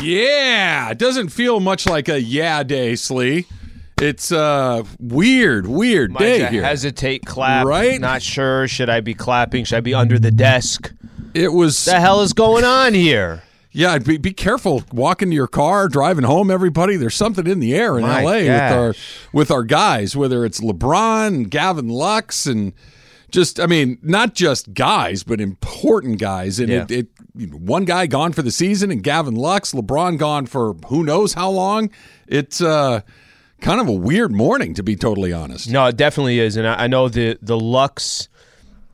Yeah, it doesn't feel much like a yeah day, Slee. It's a weird, weird day here. hesitate, clap. Right? Not sure. Should I be clapping? Should I be under the desk? It was The hell is going on here? yeah. Be, be careful walking to your car, driving home. Everybody, there's something in the air in My L.A. with our with our guys. Whether it's LeBron, and Gavin Lux, and just I mean, not just guys, but important guys. And Yeah. it, it you know, one guy gone for the season, and Gavin Lux, LeBron gone for who knows how long. It's uh kind of a weird morning, to be totally honest. No, it definitely is, and I I know the the Lux,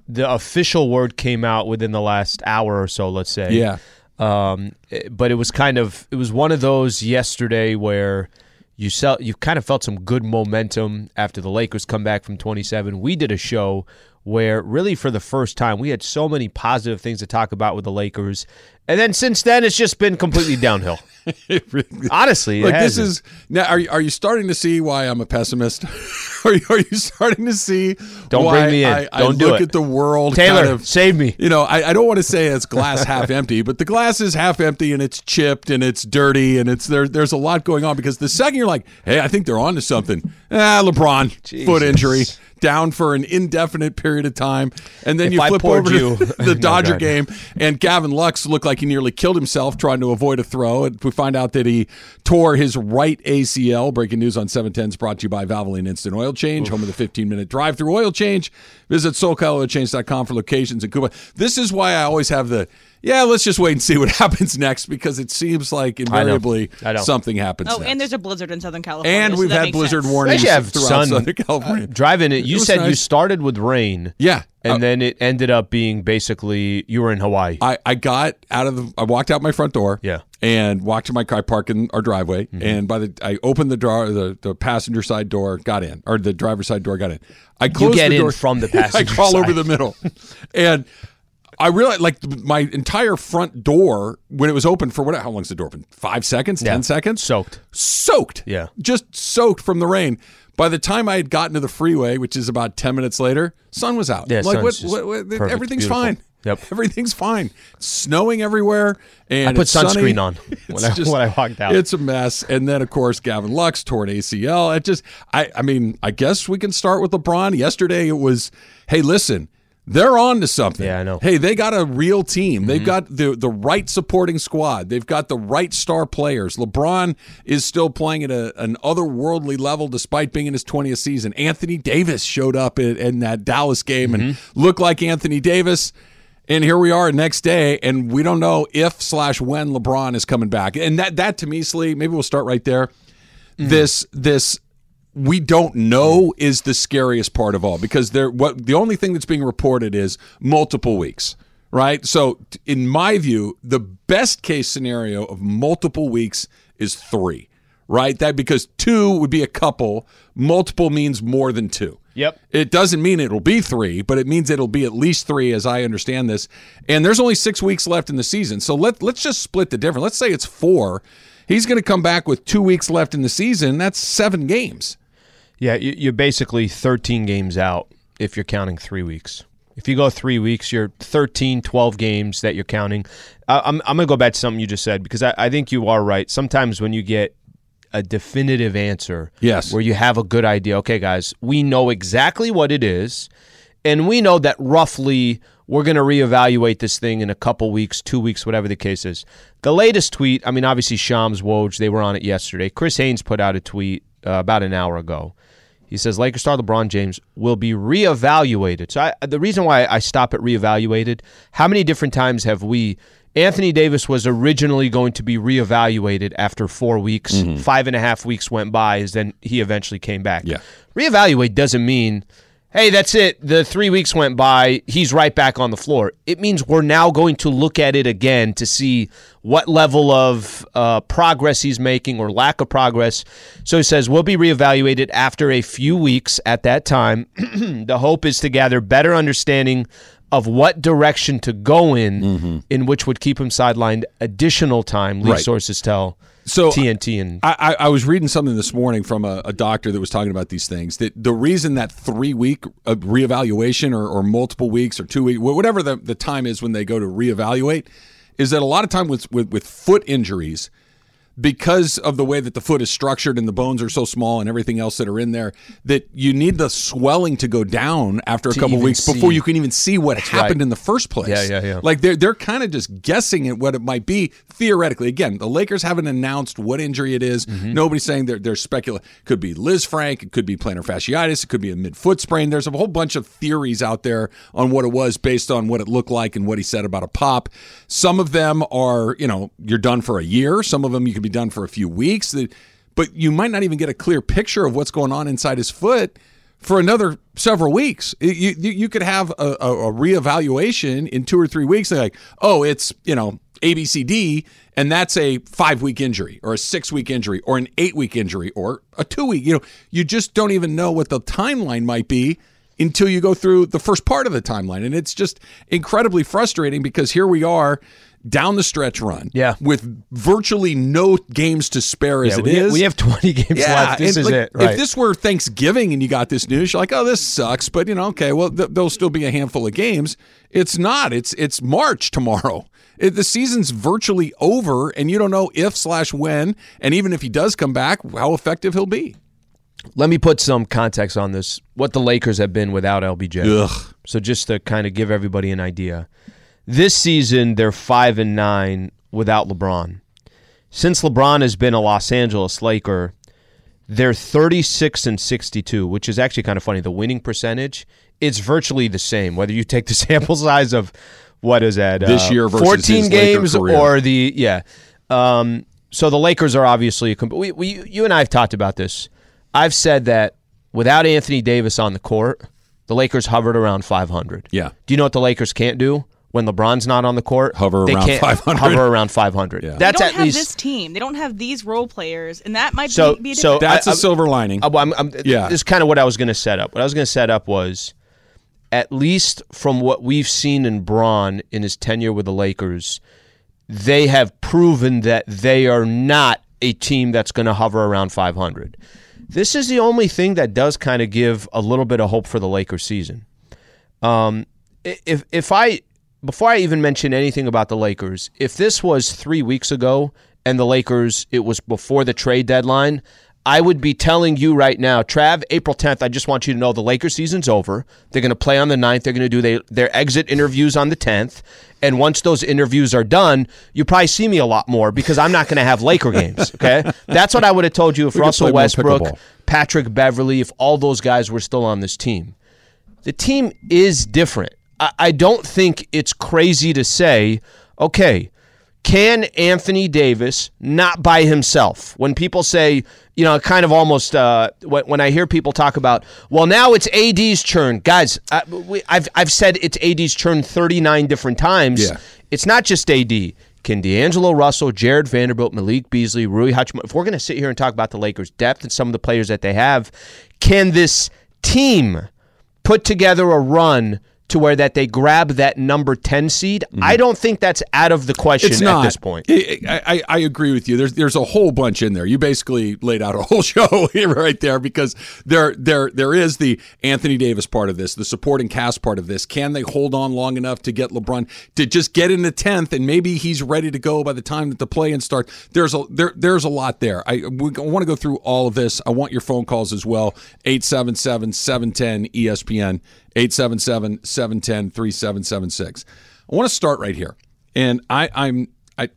the official word came out within the last hour or so. Let's say, Yeah. Um, eh, but it was kind of it was one of those yesterday where you felt you kind of felt some good momentum after the Lakers come back from 27. We did a show where really for the first time we had so many positive things to talk about with the Lakers, and then since then it's just been completely downhill. Honestly, it Like this is now. Are you, are you starting to see why I'm a pessimist? are, you, are you starting to see? Don't why bring me in. I, I Don't do look it. at the world. Taylor, kind of, save me. You know, I, I don't want to say it's glass half empty, but the glass is half empty and it's chipped and it's dirty and it's there. There's a lot going on because the second you're like, hey, I think they're on to something. Ah, LeBron foot injury. Down for an indefinite period of time, and then If you flip over you- to the Dodger God. game, and Gavin Lux looked like he nearly killed himself trying to avoid a throw. And we find out that he tore his right ACL. Breaking news on 710 is brought to you by Valvoline Instant Oil Change, home of the 15 minute drive through oil change. Visit SoCalOilChange.com for locations in Cuba. This is why I always have the, yeah, let's just wait and see what happens next because it seems like invariably I know. something happens. Oh, next. and there's a blizzard in Southern California. And so we've that had makes blizzard sense. warnings Especially have throughout sun Southern California. driving it. You was said you started with rain. yeah. And Uh, then it ended up being basically you were in Hawaii. I, I got out of the I walked out my front door. Yeah. Mm-hmm. And walked to my car, parked in our driveway, and by the I opened the door, the, the passenger side door, got in, or the driver's side door, got in. I closed get the in door from the passenger. I passenger crawl over the middle, and I realized like my entire front door when it was open for what? How long's the door open? Five seconds, Yeah. ten seconds, Soaked. soaked. Yeah. just soaked from the rain. By the time I had gotten to the freeway, which is about ten minutes later, sun was out. Yeah, like what, just what, what- perfect, everything's beautiful. fine. Yep. everything's fine. It's snowing everywhere, and I put it's sunny. sunscreen on when I- It's when I walked out. It's a mess. And then of course Gavin Lux tore an ACL. It just, I, I mean, I guess we can start with LeBron. Yesterday it was, hey, listen. They're on to something. Yeah, I know. Hey, they got a real team. They've Mm-hmm. got the the right supporting squad. They've got the right star players. LeBron is still playing at a, an otherworldly level despite being in his 20th season. Anthony Davis showed up in, in that Dallas game and Mm-hmm. looked like Anthony Davis. And here we are next day, and we don't know if slash when LeBron is coming back. And that that to me, Slee, maybe we'll start right there. This this we don't know is the scariest part of all because there what the only thing that's being reported is multiple weeks right? So in my view the best case scenario of multiple weeks is 3 right? That because 2 would be a couple multiple means more than 2 Yep. it doesn't mean it'll be 3 but it means it'll be at least 3 as I understand this. And there's only 6 weeks left in the season. So let let's just split the difference. Let's say it's 4 he's going to come back with 2 weeks left in the season. That's 7 games Yeah, you- you're basically 13 games out if you're counting three weeks. If you go three weeks, you're 13, 12 games that you're counting. I'm, I'm going to go back to something you just said because I, I think you are right. Sometimes when you get a definitive answer, Yes. where you have a good idea, okay, guys, we know exactly what it is, and we know that roughly we're going to reevaluate this thing in a couple weeks, two weeks, whatever the case is. The latest tweet, I mean, obviously Shams, Woj, they were on it yesterday. Chris Haynes put out a tweet uh, about an hour ago. He says Lakers star LeBron James will be reevaluated. So I, the reason why I stop at reevaluated, how many different times have we? Anthony Davis was originally going to be reevaluated after four weeks. Mm-hmm. Five and a half weeks went by, as then he eventually came back. Yeah. Reevaluate doesn't mean, hey, that's it. The three weeks went by. He's right back on the floor. It means we're now going to look at it again to see what level of uh, progress he's making or lack of progress. So he says, we'll be reevaluated after a few weeks at that time. the hope is to gather better understanding of what direction to go in, Mm-hmm. in which would keep him sidelined additional time, lead Right. sources tell So TNT. And I, I, I was reading something this morning from a, a doctor that was talking about these things. That the reason that three week uh, reevaluation or, or multiple weeks or two week, whatever the, the time is when they go to reevaluate, is that a lot of time with, with, with foot injuries, because of the way that the foot is structured and the bones are so small and everything else that are in there, that you need the swelling to go down after a couple weeks before you can even see what happened right. in the first place. Yeah, yeah, yeah. Like they're they're kind of just guessing at what it might be theoretically. Again, the Lakers haven't announced what injury it is. Mm-hmm. Nobody's saying they're they're speculating. Could be Lisfranc. It could be plantar fasciitis. It could be a mid foot sprain. There's a whole bunch of theories out there on what it was based on what it looked like and what he said about a pop. Some of them are you know you're done for a year. Some of them you could be done for a few weeks. But you might not even get a clear picture of what's going on inside his foot for another several weeks. You you, you could have a, a, a reevaluation in two or three weeks. They're like, oh, it's you know ABCD, and that's a five week injury or a six week injury or an eight week injury or a two week. You know, you just don't even know what the timeline might be until you go through the first part of the timeline, and it's just incredibly frustrating because here we are. Down the stretch run, Yeah. with virtually no games to spare as Yeah, it we, is. we have 20 games left. This is like, it. Right. If this were Thanksgiving and you got this news, you're like, "Oh, this sucks," but you know, okay, well, th- there'll still be a handful of games. It's not. It's it's March tomorrow. It, the season's virtually over, and you don't know if slash when, and even if he does come back, how effective he'll be. Let me put some context on this. What the Lakers have been without LBJ. Ugh. So just to kind of give everybody an idea, this season they're five and nine without LeBron. Since LeBron has been a Los Angeles Laker, they're 36 and 62, which is actually kind of funny. The winning percentage, it's virtually the same. Whether you take the sample size of what is that This uh, year versus 14 his games or the yeah. Um, so the Lakers are obviously a comp- we, we you and I have talked about this. I've said that without Anthony Davis on the court, the Lakers hovered around 500. Yeah. Do you know what the Lakers can't do when LeBron's not on the court? Hover they around can't 500. Hover around 500. Yeah. They That's don't at have least this team. They don't have these role players, and that might So- be, be a so- That's a I- silver lining. Well, I'm, I'm, Yeah. This is kind of what I was going to set up. What I was going to set up was, at least from what we've seen in Bron in his tenure with the Lakers, they have proven that they are not a team that's going to hover around 500. This is the only thing that does kind of give a little bit of hope for the Lakers season. Um, if if I before I even mention anything about the Lakers, if this was three weeks ago and the Lakers, it was before the trade deadline, I would be telling you right now, Trav, April 10th, I just want you to know the Lakers season's over. They're going to play on the 9th. They're going to do they, their exit interviews on the 10th. And once those interviews are done, you probably see me a lot more because I'm not going to have Laker games. Okay. That's what I would have told you if could Russell Westbrook. Patrick Beverley, if all those guys were still on this team the team is different. I, I don't think it's crazy to say, okay, can Anthony Davis not by himself? When people say, you know, kind of almost uh, when, I hear people talk about, well, now it's AD's churn, guys. I, we, I've I've said it's AD's churn thirty nine different times. Yeah. It's not just AD. Can D'Angelo Russell, Jarred Vanderbilt, Malik Beasley, Rui Hachimura, if we're going to sit here and talk about the Lakers' depth and some of the players that they have, can this team put together a run to where that they grab that number 10 seed? I mm-hmm. don't think that's out of the question it's at not this point. I, I, I agree with you. There's there's a whole bunch in there. You basically laid out a whole show right there because there there there is the Anthony Davis part of this, the supporting cast part of this. Can they hold on long enough to get LeBron to just get in the tenth and maybe he's ready to go by the time that the play in start. There's a there there's a lot there. I we want to go through all of this. I want your phone calls as well. 877-710 ESPN 877-710-3776. I want to start right here. And I, I'm I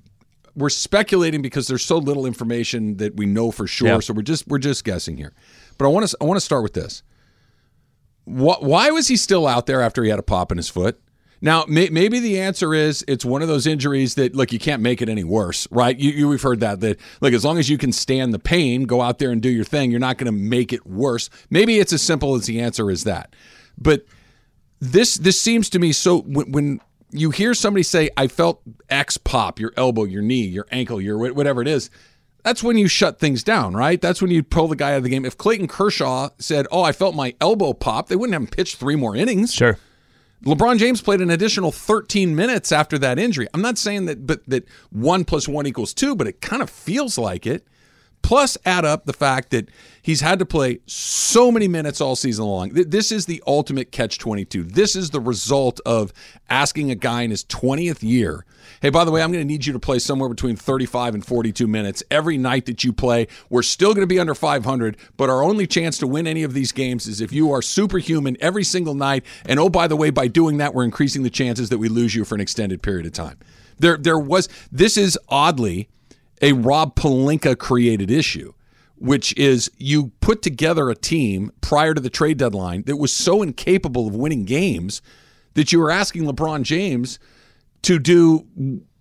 we're speculating because there's so little information that we know for sure. Yeah. So we're just we're just guessing here. But I want to I want to start with this. What, why was he still out there after he had a pop in his foot? Now, may, maybe the answer is it's one of those injuries that, look, you can't make it any worse, right? You, you we've heard that that, like, as long as you can stand the pain, go out there and do your thing. You're not going to make it worse. Maybe it's as simple as the answer is that. But this this seems to me so when, when you hear somebody say, "I felt X pop," your elbow, your knee, your ankle, your whatever it is. That's when you shut things down, right? That's when you pull the guy out of the game. If Clayton Kershaw said, "Oh, I felt my elbow pop," they wouldn't have him pitch three more innings. Sure. LeBron James played an additional 13 minutes after that injury. I'm not saying that, but that one plus one equals two, but it kind of feels like it. Plus, add up the fact that he's had to play so many minutes all season long. This is the ultimate catch 22. This is the result of asking a guy in his 20th year, hey, by the way, I'm going to need you to play somewhere between 35 and 42 minutes every night that you play. We're still going to be under 500, but our only chance to win any of these games is if you are superhuman every single night. And oh, by the way, by doing that, we're increasing the chances that we lose you for an extended period of time. There, there was, this is oddly, a Rob Pelinka created issue, which is you put together a team prior to the trade deadline that was so incapable of winning games that you were asking LeBron James to do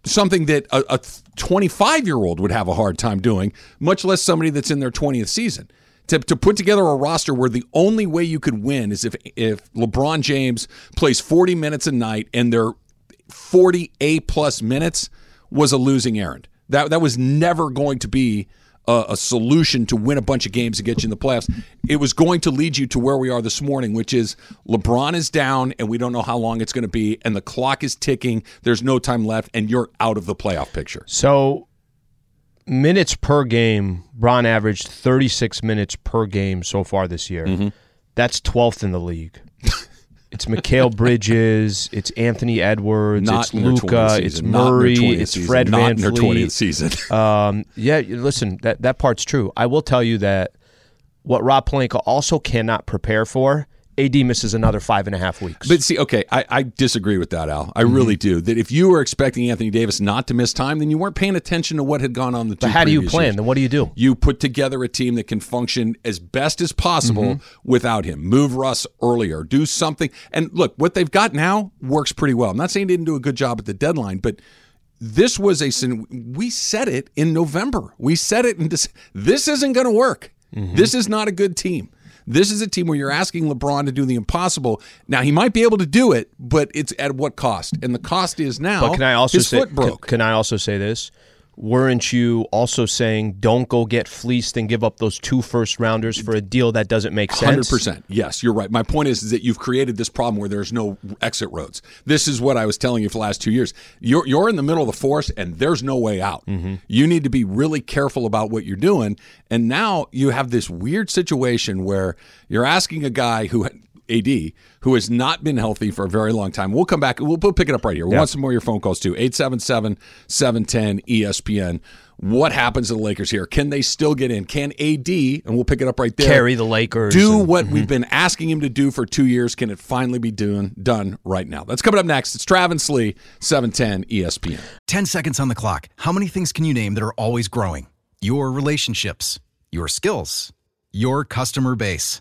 something that a 25 year old would have a hard time doing, much less somebody that's in their 20th season. To, to put together a roster where the only way you could win is if if LeBron James plays 40 minutes a night and they're 40 A plus minutes was a losing errand. That that was never going to be a, a solution to win a bunch of games and get you in the playoffs. It was going to lead you to where we are this morning, which is LeBron is down and we don't know how long it's going to be, and the clock is ticking. There's no time left, and you're out of the playoff picture. So minutes per game, Bron averaged 36 minutes per game so far this year. Mm-hmm. That's 12th in the league. It's Mikal Bridges, it's Anthony Edwards, Not it's in their 20th Luka, it's not in their Murray, it's season, Fred not VanVleet. 20th season. Um, yeah, listen, that that part's true. I will tell you that what Rob Pelinka also cannot prepare for. AD misses another five and a half weeks. But see, okay, I, I disagree with that, Al. Mm-hmm. I really do. That if you were expecting Anthony Davis not to miss time, then you weren't paying attention to what had gone on the but how do you plan? years. Then what do you do? You put together a team that can function as best as possible Mm-hmm. without him. Move Russ earlier. Do something. And look, what they've got now works pretty well. I'm not saying they didn't do a good job at the deadline, but this was a sin. We said it in November. We said it in this. This isn't going to work. Mm-hmm. This is not a good team. This is a team where you're asking LeBron to do the impossible. Now he might be able to do it, but it's at what cost? And the cost is now But can I also his say? foot broke. Can, can I also say this? Weren't you also saying don't go get fleeced and give up those two first rounders for a deal that doesn't make sense? Hundred percent. Yes, you're right. My point is, is that you've created this problem where there's no exit roads. This is what I was telling you for the last two years. You're you're in the middle of the forest and there's no way out. Mm-hmm. You need to be really careful about what you're doing. And now you have this weird situation where you're asking a guy who. AD, who has not been healthy for a very long time. We'll come back. We'll, we'll pick it up right here. We want some more of your phone calls too. 877 710 ESPN. What happens to the Lakers here? Can they still get in? Can AD, and we'll pick it up right there, Carry the Lakers. do and- what we've mm-hmm. been asking him to do for two years. Can it finally be doing, done right now? That's coming up next. It's Travis Lee, E 710 ESPN. 10 seconds on the clock. How many things can you name that are always growing? Your relationships, your skills, your customer base.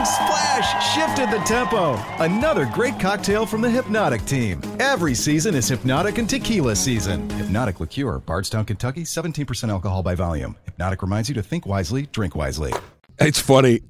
The playmaking splash shifted the tempo. Another great cocktail from the Hypnotic team. Every season is Hypnotic and Tequila season. Hypnotic Liqueur, Bardstown, Kentucky, 17% alcohol by volume. Hypnotic reminds you to think wisely, drink wisely. It's funny.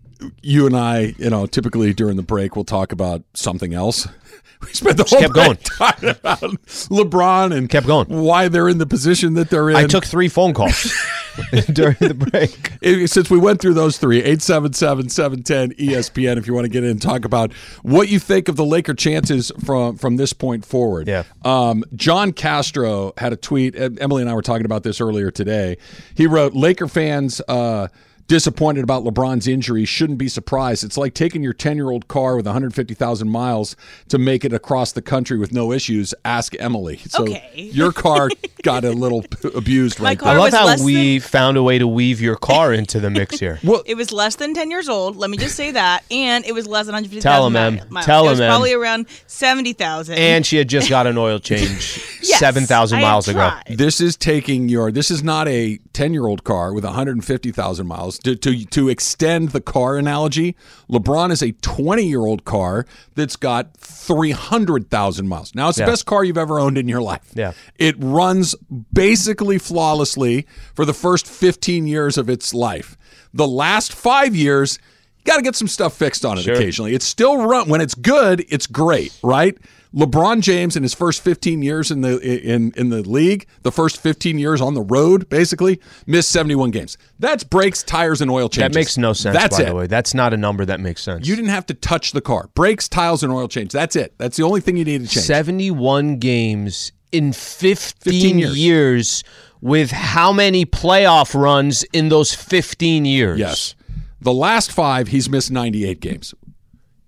You and I, you know, typically during the break, we'll talk about something else. We spent the whole kept going. talking about LeBron and Kept going. why they're in the position that they're in. I took three phone calls. during the break. It- since we went through those three, 877-710 ESPN if you want to get in and talk about what you think of the Laker chances from from this point forward. Yeah. Um, John Castro had a tweet. Emily and I were talking about this earlier today. He wrote, Laker fans uh, disappointed about LeBron's injury shouldn't be surprised. It's like taking your 10-year-old car with 150,000 miles to make it across the country with no issues. Ask Emily. So Okay. your car got a little abused My right car I love how less we found a way to weave your car into the mix here. Well, It was less than 10 years old. Let me just say that. And it was less than 150,000 Tell 'em, Em. mi- miles. Tell It was 'em, Em. probably around 70,000. And she had just got an oil change Yes, seven thousand miles ago. This is taking your. This is not a ten-year-old car with 150,000 miles. To, to to extend the car analogy, LeBron is a 20-year-old car that's got 300,000 miles. Now it's Yeah. the best car you've ever owned in your life. Yeah. it runs basically flawlessly for the first 15 years of its life. The last five years. You got to get some stuff fixed on it Sure. occasionally. It's still run when it's good. It's great, right? LeBron James in his first 15 years in the in in the league, the first 15 years on the road, basically missed 71 games. That's brakes, tires, and oil changes. That makes no sense. That's by it. the way, that's not a number that makes sense. You didn't have to touch the car. Brakes, tiles, and oil change. That's it. That's the only thing you need to change. Seventy-one games in 15, 15 years. years. with how many playoff runs in those fifteen years? Yes. The last five, he's missed 98 games.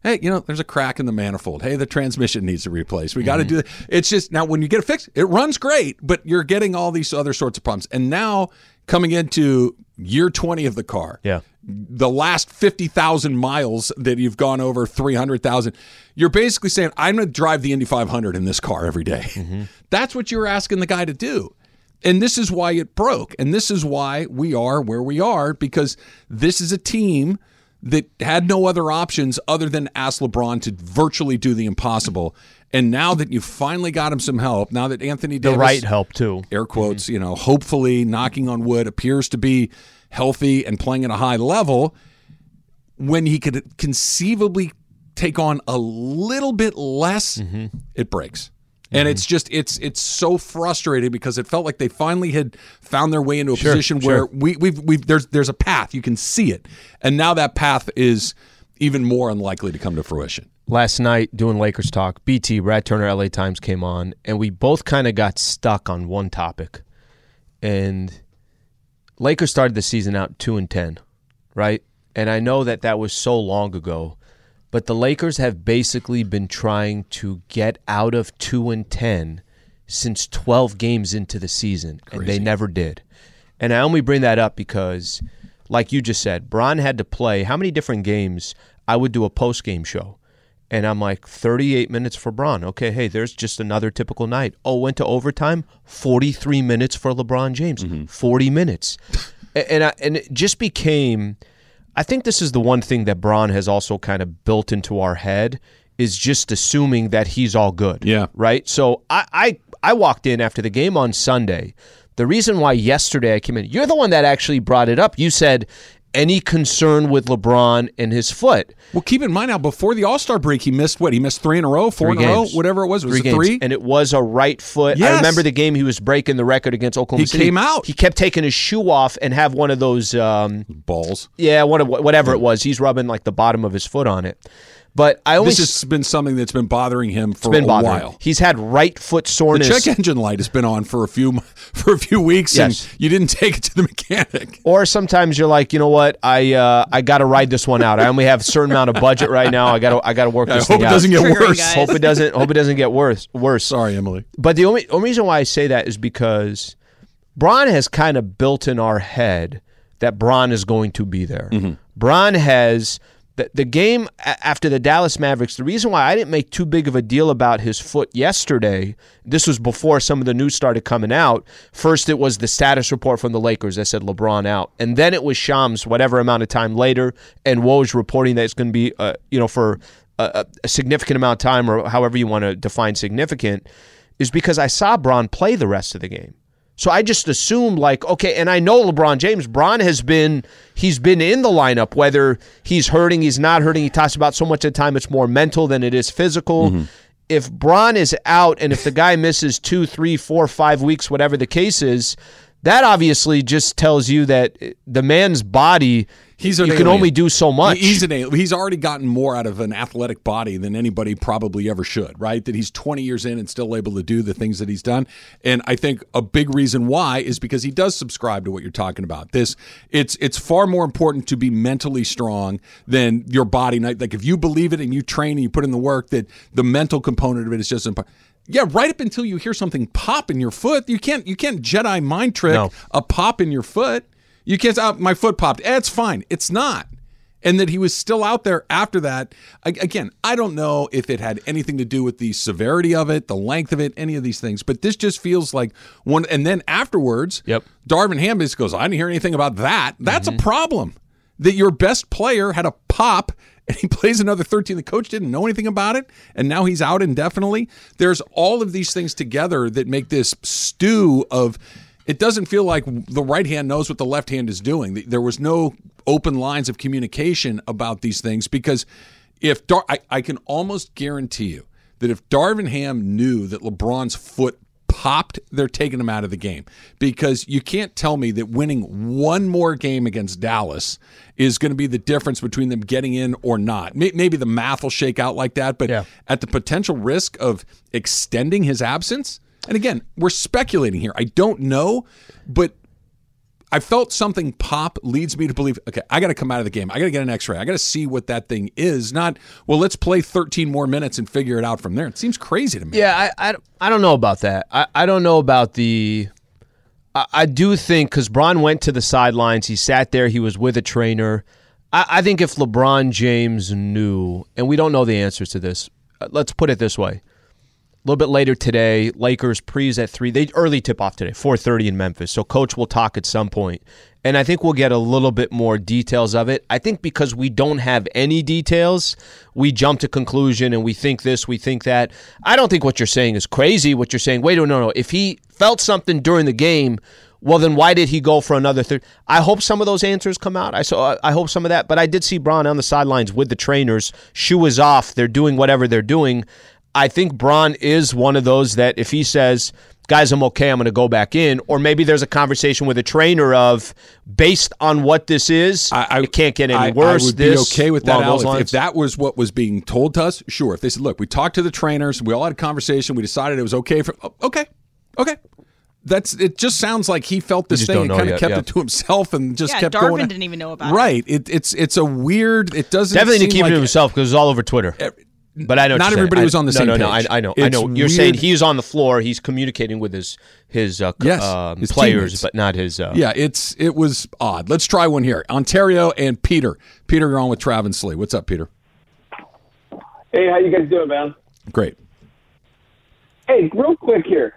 Hey, you know, there's a crack in the manifold. Hey, the transmission needs to replace. We got to mm-hmm. do that. It's just now when you get it fixed, it runs great, but you're getting all these other sorts of problems. And now coming into year 20 of the car, Yeah. the last 50,000 miles that you've gone over 300,000, you're basically saying, I'm going to drive the Indy 500 in this car every day." Mm-hmm. That's what you're asking the guy to do. And this is why it broke. And this is why we are where we are because this is a team that had no other options other than ask LeBron to virtually do the impossible. And now that you've finally got him some help, now that Anthony Davis, the right help too. air mm-hmm. quotes, you know, hopefully knocking on wood appears to be healthy and playing at a high level when he could conceivably take on a little bit less, mm-hmm. it breaks. And mm-hmm. it's just it's it's so frustrating because it felt like they finally had found their way into a position where we we've we've there's there's a path you can see it, and now that path is even more unlikely to come to fruition. Last night doing Lakers talk, BT Brad Turner LA Times came on, and we both kind of got stuck on one topic. And Lakers started the season out two and ten, right? And I know that that was so long ago, but the Lakers have basically been trying to get out of two and ten since twelve games into the season, and they never did. And I only bring that up because, like you just said, Bron had to play how many different games? I would do a post game show. And I'm like, 38 minutes for Bron. Okay, hey, there's just another typical night. Oh, went to overtime. 43 minutes for LeBron James. Mm-hmm. 40 minutes. And I, and it just became. I think this is the one thing that Bron has also kind of built into our head is just assuming that he's all good. Yeah. Right. So I I, I walked in after the game on Sunday. The reason why yesterday I came in, you're the one that actually brought it up. You said any concern with LeBron and his foot. Well, keep in mind now, before the All Star break, he missed what? He missed three in a row, four Three in a row, whatever it was. Was three it games. three? and it was a right foot. I remember the game he was breaking the record against Oklahoma He City. came out. He kept taking his shoe off and have one of those. Um, Balls. yeah, one of whatever it was. He's rubbing like the bottom of his foot on it. But I always This has been something that's been bothering him for been a bothering. while. He's had right foot soreness. The check engine light has been on for a few for a few weeks, Yes. and you didn't take it to the mechanic. Or sometimes you're like, you know what? I uh, I got to ride this one out. I only have a certain amount of budget right now. I got to I got to work I this hope thing it out. doesn't get Triggering, worse. guys. hope it doesn't hope it doesn't get worse worse. Sorry, Emily. But the only, only reason why I say that is because Bron has kind of built in our head that Bron is going to be there. Bron has the, the game after the Dallas Mavericks. The reason why I didn't make too big of a deal about his foot yesterday, this was before some of the news started coming out. First, it was the status report from the Lakers that said LeBron out, and then it was Shams whatever amount of time later, and Woj reporting that it's going to be, uh, you know, for a, a- significant amount of time or however you want to define significant is because I saw Bron play the rest of the game. So I just assumed like, okay, and I know LeBron James, Bron has been he's been in the lineup, whether he's hurting, he's not hurting. He talks about so much of the time it's more mental than it is physical. Mm-hmm. If Bron is out and if the guy misses two, three, four, five weeks, whatever the case is, That obviously just tells you that the man's body He's you can alien. only do so much. He's an alien. He's already gotten more out of an athletic body than anybody probably ever should, right? That he's 20 years in and still able to do the things that he's done. And I think a big reason why is because he does subscribe to what you're talking about. This it's it's far more important to be mentally strong than your body. Like if you believe it and you train and you put in the work, that the mental component of it is just important. Yeah, right up until you hear something pop in your foot, you can't you can't Jedi mind trick No. a pop in your foot. You can't. Oh, my foot popped. It's fine. It's not. And that he was still out there after that. A- Again, I don't know if it had anything to do with the severity of it, the length of it, any of these things. But this just feels like one. And then afterwards, Yep. Darvin Ham just goes, "I didn't hear anything about that." That's a mm-hmm. problem. That your best player had a pop and he plays another 13. The coach didn't know anything about it, and now he's out indefinitely. There's all of these things together that make this stew of. It doesn't feel like the right hand knows what the left hand is doing. There was no open lines of communication about these things because if Dar- I, I can almost guarantee you that if Darvin Ham knew that LeBron's foot popped, they're taking him out of the game because you can't tell me that winning one more game against Dallas is going to be the difference between them getting in or not. Maybe the math will shake out like that, but Yeah. at the potential risk of extending his absence, and again, we're speculating here. I don't know, but I felt something pop leads me to believe, okay, I got to come out of the game. I got to get an x ray. I got to see what that thing is. Not, well, let's play 13 more minutes and figure it out from there. It seems crazy to me. Yeah, I, I, I don't know about that. I, I don't know about the. I, do think because Bron went to the sidelines, he sat there, he was with a trainer. I, I think if LeBron James knew, and we don't know the answers to this, uh, let's put it this way. A little bit later today, Lakers pre's at three. They early tip off today, four thirty in Memphis. So coach will talk at some point, and I think we'll get a little bit more details of it. I think because we don't have any details, we jump to conclusion and we think this, we think that. I don't think what you're saying is crazy. What you're saying, wait, no, no, no. If he felt something during the game, well, then why did he go for another third? I hope some of those answers come out. I saw. Uh, I hope some of that. But I did see Bron on the sidelines with the trainers. Shoe is off. They're doing whatever they're doing. I think Bron is one of those that if he says, "Guys, I'm okay. I'm going to go back in," or maybe there's a conversation with a trainer of, based on what this is, I it can't get any I- worse. I would this, be okay with that. along Al. If, if that was what was being told to us, sure. If they said, "Look, we talked to the trainers, we all had a conversation, we decided it was okay for," oh, okay, okay. That's it. Just sounds like he felt this thing and know kind of kept yeah. it to himself and just Yeah, kept Darvin going. didn't even know about it. right. It, it's it's a weird. It doesn't definitely seem to keep like it to himself because it was all over Twitter. But I know Not you're saying. everybody was on the no, same No, no, page. I, I know. I know. You're saying he's on the floor. He's communicating with his his, uh, Yes, um, his players, teammates. but not his. Uh, Yeah, it's it was odd. Let's try one here. Ontario and Peter. Peter, you're on with Travis Slee. What's up, Peter? Hey, how you guys doing, man? Great. Hey, real quick here.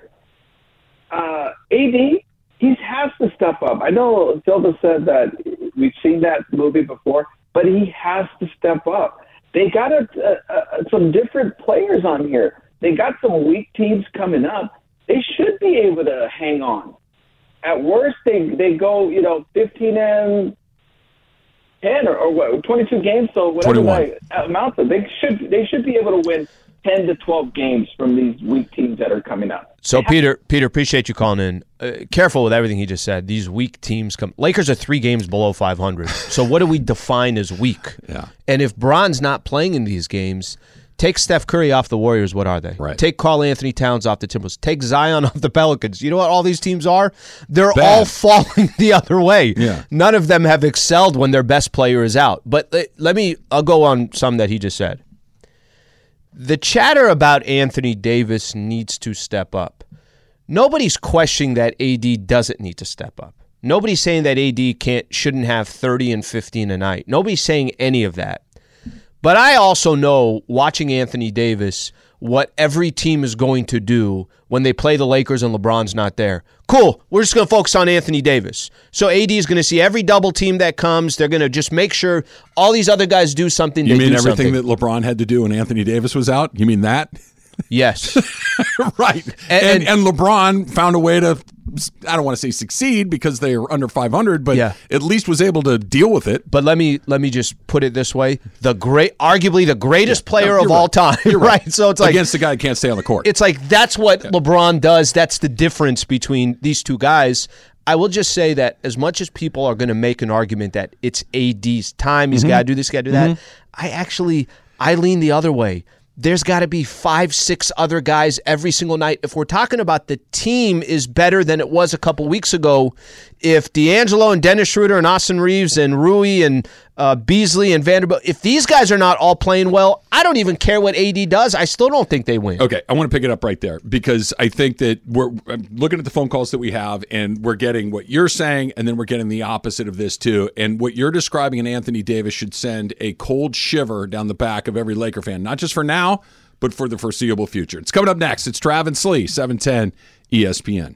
Uh, AD, he has to step up. I know Silva said that we've seen that movie before, but he has to step up. They got a, a, a, some different players on here. They got some weak teams coming up. They should be able to hang on. At worst, they they go you know 15 and 10 or, or what 22 games. So whatever 21. that amount of, they should they should be able to win 10 to 12 games from these weak teams that are coming up. So Peter, Peter, appreciate you calling in. Uh, careful with everything he just said. These weak teams come. Lakers are three games below 500. so what do we define as weak? Yeah. And if Bron's not playing in these games, take Steph Curry off the Warriors. What are they? Right. Take Karl-Anthony Towns off the Timberwolves. Take Zion off the Pelicans. You know what all these teams are? They're Bad. all falling the other way. Yeah. None of them have excelled when their best player is out. But let, let me. I'll go on some that he just said. The chatter about Anthony Davis needs to step up. Nobody's questioning that AD doesn't need to step up. Nobody's saying that AD can't shouldn't have 30 and 15 a night. Nobody's saying any of that. But I also know watching Anthony Davis what every team is going to do when they play the Lakers and LeBron's not there. Cool. We're just going to focus on Anthony Davis. So AD is going to see every double team that comes. They're going to just make sure all these other guys do something. You mean everything something. that LeBron had to do when Anthony Davis was out? You mean that? Yes. right. And- And, and LeBron found a way to I don't want to say succeed because they are under 500, but Yeah. at least was able to deal with it. But let me let me just put it this way: the great, arguably the greatest player No, of you're all right. time, You're right? So it's like against the guy who can't stay on the court. it's like that's what LeBron does. That's the difference between these two guys. I will just say that as much as people are going to make an argument that it's AD's time, he's got to mm-hmm. do this, got to do that. Mm-hmm. I actually I lean the other way. There's got to be five, six other guys every single night. If we're talking about the team is better than it was a couple weeks ago, if D'Angelo and Dennis Schroeder and Austin Reaves and Rui and uh, Beasley and Vanderbilt, if these guys are not all playing well, I don't even care what AD does. I still don't think they win. Okay, I want to pick it up right there because I think that we're I'm looking at the phone calls that we have, and we're getting what you're saying, and then we're getting the opposite of this too. And what you're describing in Anthony Davis should send a cold shiver down the back of every Laker fan, not just for now, but for the foreseeable future. It's coming up next. It's Travis Slee, 710 ESPN.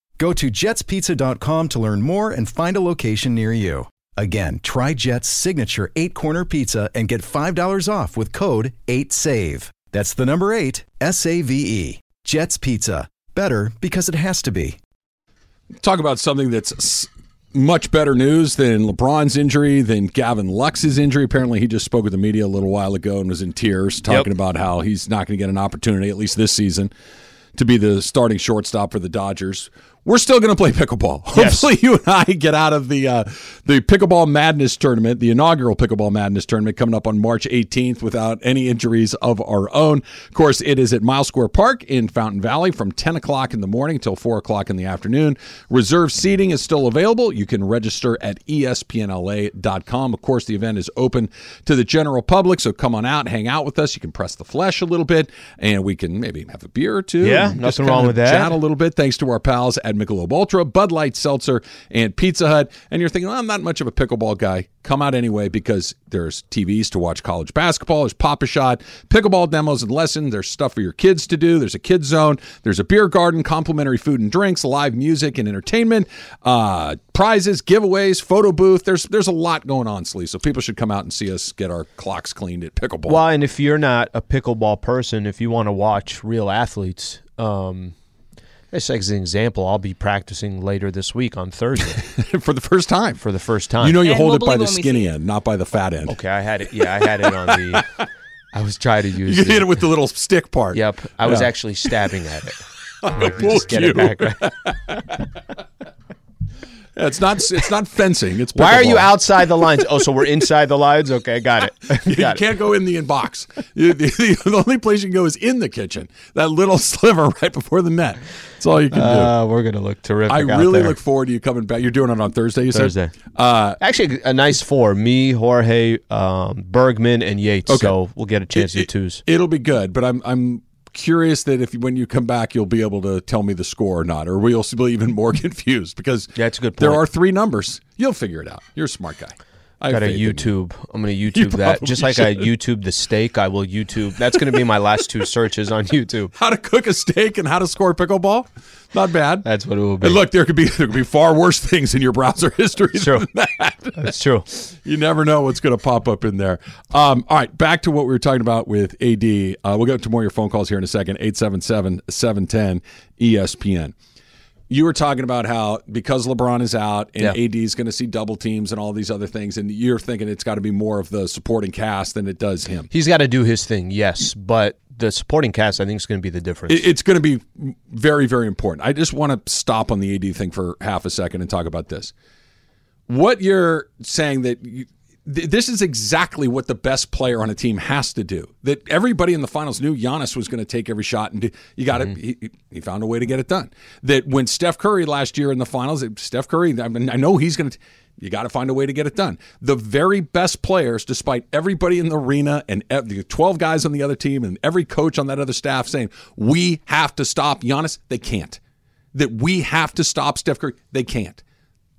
Go to jetspizza.com to learn more and find a location near you. Again, try Jet's signature eight corner pizza and get $5 off with code 8SAVE. That's the number eight, S A V E. Jet's Pizza. Better because it has to be. Talk about something that's much better news than LeBron's injury, than Gavin Lux's injury. Apparently, he just spoke with the media a little while ago and was in tears, talking about how he's not going to get an opportunity, at least this season, to be the starting shortstop for the Dodgers. We're still going to play pickleball. Yes. Hopefully, you and I get out of the uh, the pickleball madness tournament, the inaugural pickleball madness tournament coming up on March 18th without any injuries of our own. Of course, it is at Mile Square Park in Fountain Valley from 10 o'clock in the morning until 4 o'clock in the afternoon. Reserved seating is still available. You can register at espnla.com. Of course, the event is open to the general public, so come on out, hang out with us. You can press the flesh a little bit, and we can maybe have a beer or two. Yeah, nothing wrong with that. Chat a little bit. Thanks to our pals at Michelob Ultra, Bud Light Seltzer, and Pizza Hut. And you're thinking, well, I'm not much of a pickleball guy. Come out anyway because there's TVs to watch college basketball. There's Papa Shot, pickleball demos and lessons. There's stuff for your kids to do. There's a kids zone. There's a beer garden, complimentary food and drinks, live music and entertainment, uh, prizes, giveaways, photo booth. There's there's a lot going on, Slee. So people should come out and see us get our clocks cleaned at pickleball. Well, and if you're not a pickleball person, if you want to watch real athletes, um, just as an example, I'll be practicing later this week on Thursday for the first time. for the first time. You know, you And hold we'll it by the skinny end, not by the fat end. okay, I had it. Yeah, I had it on the. I was trying to use. You the- hit it with the little stick part. Yep, I was actually stabbing at it. Just Get it back. Right. It's not. It's not fencing. It's Why are you outside the lines? Oh, so we're inside the lines. Okay, got it. You got it. can't go in the inbox. You- the, the only place you can go is in the kitchen. That little sliver right before the net. That's all you can do. Uh, we're gonna look terrific. I really look forward to you coming back. You're doing it on Thursday. You Thursday. said. Uh, Actually, a nice four: me, Jorge, um, Bergman, and Yates. Okay. So we'll get a chance it- to twos. It'll be good, but I'm I'm curious that if when you come back, you'll be able to tell me the score or not, or we'll be even more confused because Yeah, that's a good There are three numbers. You'll figure it out. You're a smart guy. I Got a you. YouTube. I'm going to YouTube that. Just like I. YouTube the steak, I will YouTube. That's going to be my last two searches on YouTube. How to cook a steak and how to score pickleball. Not bad. That's what it will be. And look, there could be there could be far worse things in your browser history True. than that. That's true. You never know what's going to pop up in there. Um, all right, back to what we were talking about with AD. Uh, we'll get to more of your phone calls here in a second. 877-710 ESPN. You were talking about how because LeBron is out and Yeah. AD is going to see double teams and all these other things, and you're thinking it's got to be more of the supporting cast than it does him. He's got to do his thing, yes, but the supporting cast, I think, is going to be the difference. It's going to be very, very important. I just want to stop on the AD thing for half a second and talk about this. What you're saying that you, th- this is exactly what the best player on a team has to do. That everybody in the finals knew Giannis was going to take every shot, and do, you got Mm-hmm. to. He, he found a way to get it done. That when Steph Curry last year in the finals, Steph Curry, I, mean, I know he's going to. You got to find a way to get it done. The very best players, despite everybody in the arena and the 12 guys on the other team and every coach on that other staff saying, we have to stop Giannis, they can't. That we have to stop Steph Curry, they can't.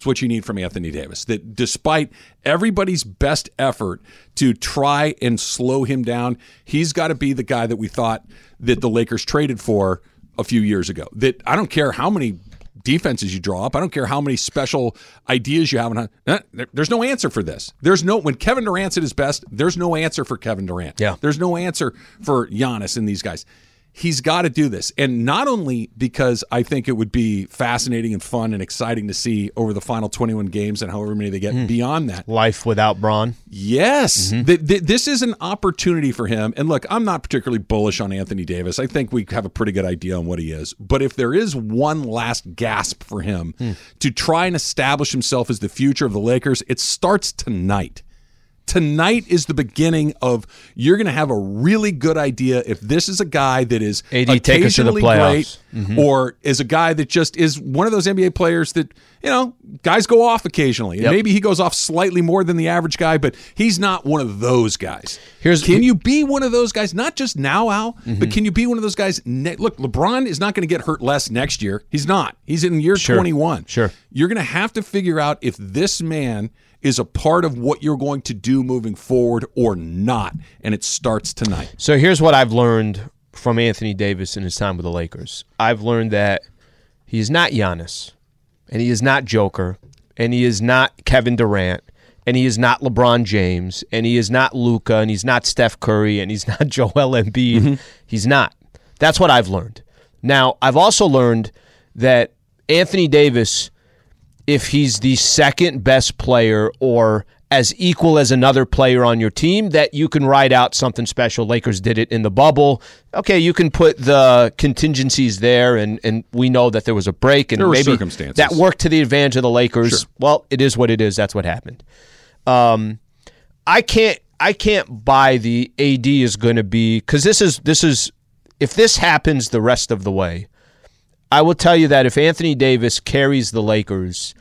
It's what you need from Anthony Davis. That despite everybody's best effort to try and slow him down, he's got to be the guy that we thought that the Lakers traded for a few years ago. That I don't care how many defenses you draw up. I don't care how many special ideas you have. Uh, there- There's no answer for this. There's no when Kevin Durant's at his best. There's no answer for Kevin Durant. Yeah. There's no answer for Giannis and these guys. He's got to do this, and not only because I think it would be fascinating and fun and exciting to see over the final 21 games and however many they get beyond that. Life without Bron. Yes, Mm-hmm. Th- th- this is an opportunity for him. And look, I'm not particularly bullish on Anthony Davis. I think we have a pretty good idea on what he is. But if there is one last gasp for him Hmm. to try and establish himself as the future of the Lakers, it starts tonight. Tonight is the beginning of you're going to have a really good idea if this is a guy that is AD, take us to the occasionally playoffs. Mm-hmm. great or is a guy that just is one of those NBA players that you know guys go off occasionally and Yep. maybe he goes off slightly more than the average guy, but he's not one of those guys. Here's- can you be one of those guys? Not just now, Al, Mm-hmm. but can you be one of those guys? Ne- look, LeBron is not going to get hurt less next year. He's not. He's in year Sure. 21. Sure. You're going to have to figure out if this man is a part of what you're going to do moving forward or not, and it starts tonight. So here's what I've learned from Anthony Davis in his time with the Lakers. I've learned that he is not Giannis, and he is not Joker, and he is not Kevin Durant, and he is not LeBron James, and he is not Luka, and he's not Steph Curry, and he's not Joel Embiid. Mm-hmm. He's not. That's what I've learned. Now, I've also learned that Anthony Davis if he's the second best player or as equal as another player on your team that you can ride out something special. Lakers did it in the bubble. Okay, you can put the contingencies there and and we know that there was a break and There maybe circumstances. that worked to the advantage of the Lakers. Well, it is what it is. That's what happened. Um I can't I can't buy the AD is going to be cuz this is this is if this happens the rest of the way. I will tell you that if Anthony Davis carries the Lakers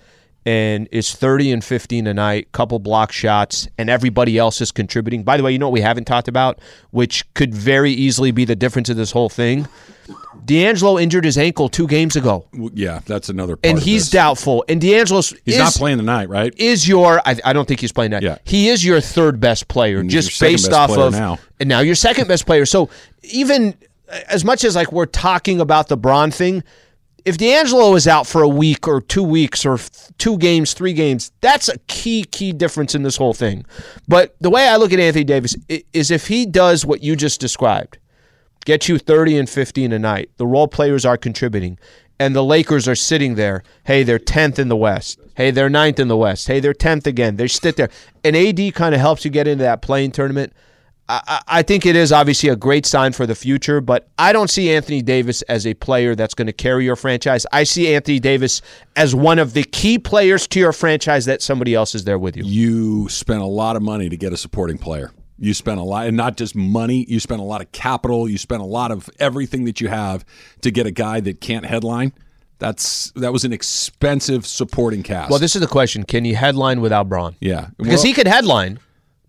and is 30 and 15 a night, couple block shots, and everybody else is contributing. By the way, you know what we haven't talked about, which could very easily be the difference of this whole thing? D'Angelo injured his ankle two games ago, Yeah, that's another part. and he's doubtful. And D'Angelo's He's is, not playing tonight, right? is your I, I don't think he's playing that. Yeah. He is your third best player, And just based off of now. and now you're second best player. So even as much as like we're talking about the Bron thing, if D'Angelo is out for a week or two weeks or two games, three games, that's a key key difference in this whole thing. But the way I look at Anthony Davis is if he does what you just described, get you 30 and 15 a night. The role players are contributing. And the Lakers are sitting there. Hey, they're 10th in the West. Hey, they're 9th in the West. Hey, they're 10th again. They sit there. And AD kind of helps you get into that play-in tournament. I, think it is obviously a great sign for the future, but I don't see Anthony Davis as a player that's going to carry your franchise. I see Anthony Davis as one of the key players to your franchise that somebody else is there with you. you spent a lot of money to get a supporting player. You spent a lot, and not just money. You spent a lot of capital. You spent a lot of everything that you have to get a guy that can't headline. That's that was an expensive supporting cast. Well, this is the question: Can he headline without Bron? yeah, Because Well, he could headline,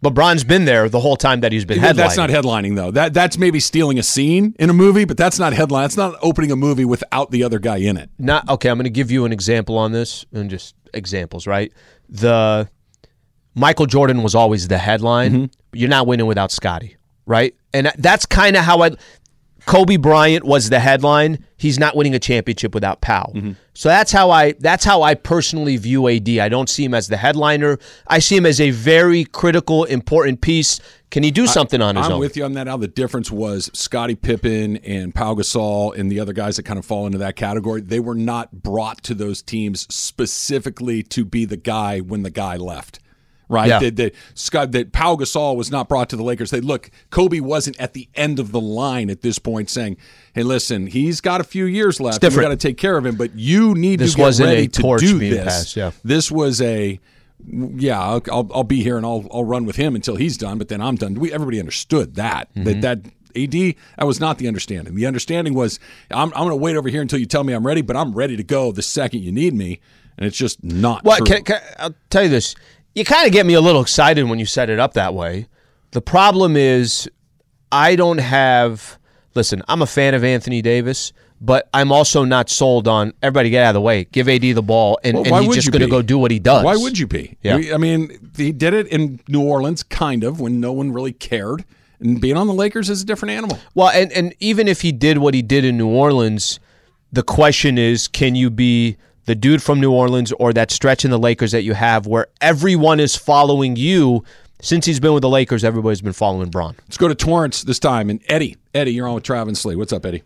but Bron's been there the whole time that he's been headlining. That's not headlining though. That that's maybe stealing a scene in a movie, but that's not headline. That's not opening a movie without the other guy in it. not okay. I'm going to give you an example on this, and just examples, right? The Michael Jordan was always the headline. Mm-hmm. You're not winning without Scottie, right? And that's kind of how I. Kobe Bryant was the headline. He's not winning a championship without Pau. Mm-hmm. So that's how I that's how I personally view AD. I don't see him as the headliner. I see him as a very critical, important piece. Can he do something on his own? I'm with you on that. Now The difference was Scottie Pippen and Pau Gasol and the other guys that kind of fall into that category. They were not brought to those teams specifically to be the guy when the guy left. Right, Yeah. that, that Scott, that Pau Gasol was not brought to the Lakers. They look, Kobe wasn't at the end of the line at this point, saying, "Hey, listen, he's got a few years left. We got to take care of him, but you need This to get wasn't ready a to torch do this." passed, yeah. This was a yeah, I'll, I'll, I'll be here and I'll, I'll run with him until he's done, but then I'm done. We everybody understood that Mm-hmm. that that AD, that was not the understanding. The understanding was I'm, I'm going to wait over here until you tell me I'm ready, but I'm ready to go the second you need me. And it's just not Well, can, can, I'll tell you this. You kind of get me a little excited when you set it up that way. The problem is, I don't have. Listen, I'm a fan of Anthony Davis, but I'm also not sold on everybody get out of the way. Give AD the ball, and, Well, and he's just going to go do what he does. Why would you be? Yeah. I mean, he did it in New Orleans, kind of, when no one really cared. And being on the Lakers is a different animal. Well, and, and even if he did what he did in New Orleans, the question is can you be the dude from New Orleans or that stretch in the Lakers that you have where everyone is following you? Since he's been with the Lakers, everybody's been following Bron. Let's go to Torrance this time. And Eddie, Eddie, you're on with Travis Lee. What's up, Eddie?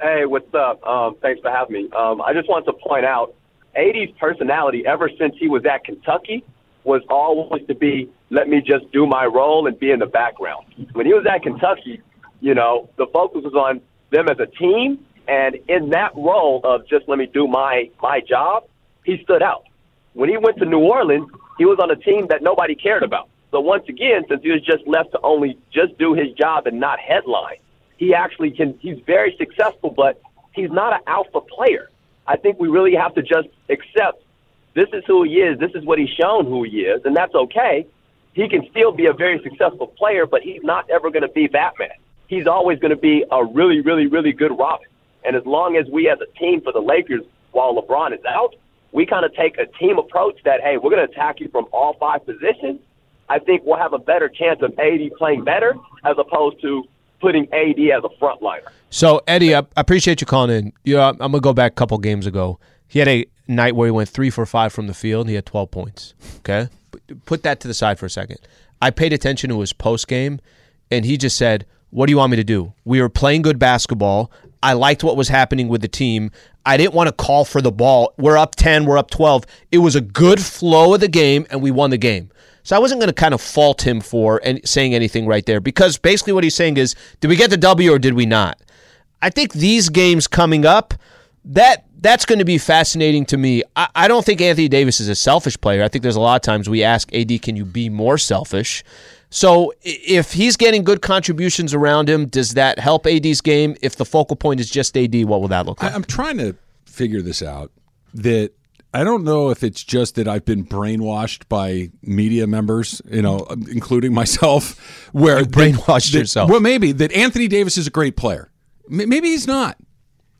Hey, what's up? Um, thanks for having me. Um, I just want to point out, AD's personality ever since he was at Kentucky was always to be, let me just do my role and be in the background. When he was at Kentucky, you know, the focus was on them as a team, and in that role of just let me do my my job, he stood out. When he went to New Orleans, he was on a team that nobody cared about. So once again, since he was just left to only just do his job and not headline, he actually can. He's very successful, but he's not an alpha player. I think we really have to just accept this is who he is. This is what he's shown who he is, and that's okay. He can still be a very successful player, but he's not ever going to be Batman. He's always going to be a really, really, really good Robin. And as long as we, as a team for the Lakers, while LeBron is out, we kind of take a team approach that hey, we're going to attack you from all five positions. I think we'll have a better chance of AD playing better as opposed to putting AD as a frontliner. So, Eddie, I appreciate you calling in. You know, I'm going to go back a couple games ago. He had a night where he went three for five from the field. He had 12 points. Okay? Put that to the side for a second. I paid attention to his post game, and he just said, What do you want me to do? We were playing good basketball. I liked what was happening with the team. I didn't want to call for the ball. We're up 10, we're up 12. It was a good flow of the game, and we won the game. So I wasn't going to kind of fault him for any, saying anything right there because basically what he's saying is, did we get the W or did we not? I think these games coming up, that that's going to be fascinating to me. I, I don't think Anthony Davis is a selfish player. I think there's a lot of times we ask AD, can you be more selfish? So if he's getting good contributions around him, does that help AD's game? If the focal point is just AD, what will that look like? I'm trying to figure this out. That I don't know if it's just that I've been brainwashed by media members, you know, including myself, where You brainwashed that- yourself. Well, maybe that Anthony Davis is a great player. Maybe he's not.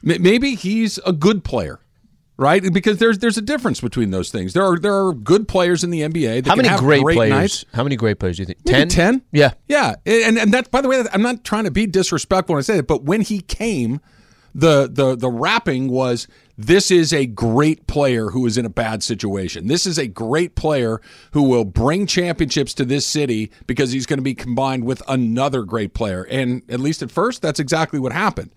Maybe he's a good player. Right, because there's there's a difference between those things. There are there are good players in the NBA. That How many great, great players? nights. How many great players do you think? Maybe 10? 10? Yeah. Yeah. And and that's by the way, I'm not trying to be disrespectful when I say it, but when he came, the the the wrapping was this is a great player who is in a bad situation. This is a great player who will bring championships to this city because he's going to be combined with another great player. And at least at first, that's exactly what happened.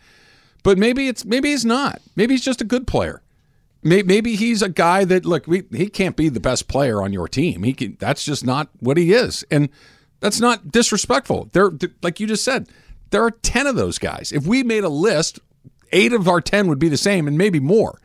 But maybe it's maybe he's not. Maybe he's just a good player. May- Maybe he's a guy that look. We, he can't be the best player on your team. He can. That's just not what he is, and that's not disrespectful. There, like you just said, there are ten of those guys. If we made a list, eight of our ten would be the same, and maybe more.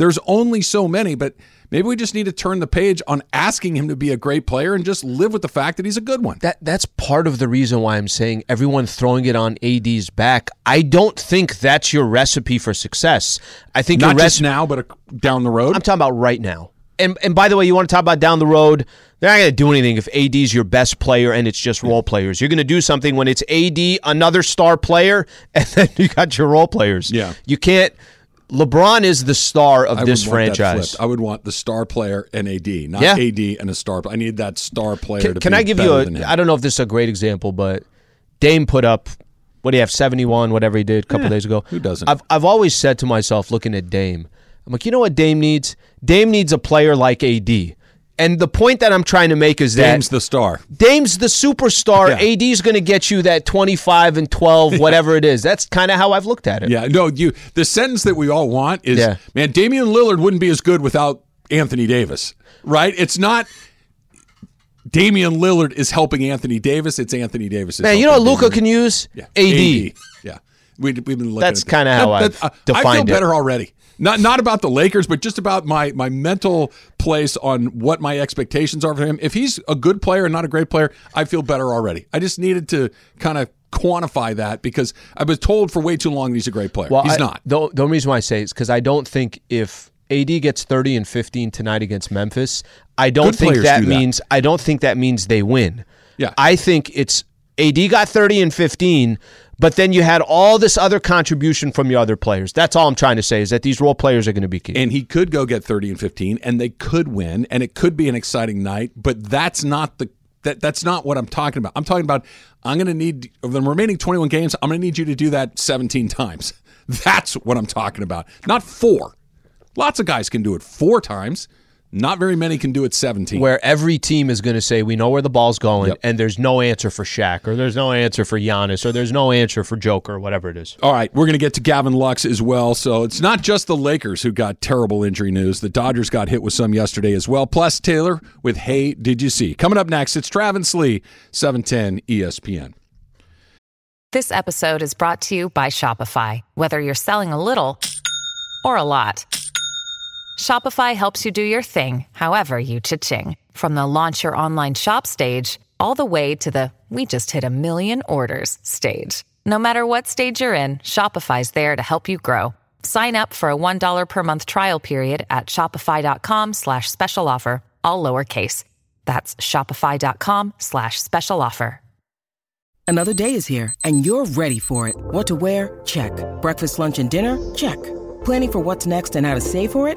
There's only so many, but maybe we just need to turn the page on asking him to be a great player and just live with the fact that he's a good one. That that's part of the reason why I'm saying everyone throwing it on AD's back. I don't think that's your recipe for success. I think Not your just recipe. now, but down the road. I'm talking about right now. And and by the way, you want to talk about down the road? They're not going to do anything if AD's your best player and it's just role players. You're going to do something when it's AD, another star player, and then you got your role players. Yeah. you can't. LeBron is the star of I this would want that franchise. I would want the star player and AD, not Yeah. AD and a star. I need that star player Can, to can be I give you a? I don't know if this is a great example, but Dame put up what do you have seventy one, whatever he did a couple days ago. who doesn't? I've I've always said to myself, looking at Dame, I'm like, you know what Dame needs? Dame needs a player like AD. And the point that I'm trying to make is that Dame's the star. Dame's the superstar. Yeah. AD's going to get you that 25 and 12, whatever it is. That's kind of how I've looked at it. Yeah, no, you. The sentence that we all want is, Yeah. man, Damian Lillard wouldn't be as good without Anthony Davis, right? It's not. Damian Lillard is helping Anthony Davis. It's Anthony Davis. is Man, you know what Luka can use? Yeah. AD. Yeah. We, we've been looking That's kinda how That- I've that- I- I feel defined it. better already. Not not about the Lakers, but just about my my mental place on what my expectations are for him. If he's a good player and not a great player, I feel better already. I just needed to kind of quantify that because I was told for way too long he's a great player. Well, he's I- not. The, the only reason why I say is because I don't think if AD gets 30 and 15 tonight against Memphis, I don't Good think that do that. means I don't think that means they win. Yeah. I think it's AD got 30 and 15, but then you had all this other contribution from your other players. That's all I'm trying to say is that these role players are going to be key. and he could go get 30 and 15 and they could win and it could be an exciting night but that's not the that that's not what I'm talking about. I'm talking about I'm going to need the remaining 21 games I'm going to need you to do that 17 times. That's what I'm talking about. Not 4. Lots of guys can do it 4 times. Not very many can do it 17. where every team is going to say, we know where the ball's going, Yep. and there's no answer for Shaq, or there's no answer for Giannis, or there's no answer for Joker, or whatever it is. All right, we're going to get to Gavin Lux as well. So it's not just the Lakers who got terrible injury news. The Dodgers got hit with some yesterday as well. Plus Taylor with Hey, Did You See? Coming up next, it's Travis Lee, E 710 ESPN. This episode is brought to you by Shopify. Whether you're selling a little or a lot, Shopify helps you do your thing, however you cha-ching. From the launch your online shop stage, all the way to the we just hit a million orders stage. No matter what stage you're in, Shopify's there to help you grow. Sign up for a $1 per month trial period at shopify.com slash special offer, all lowercase. That's shopify.com slash special offer. Another day is here, and you're ready for it. What to wear? Check. Breakfast, lunch, and dinner? Check. Planning for what's next and how to save for it?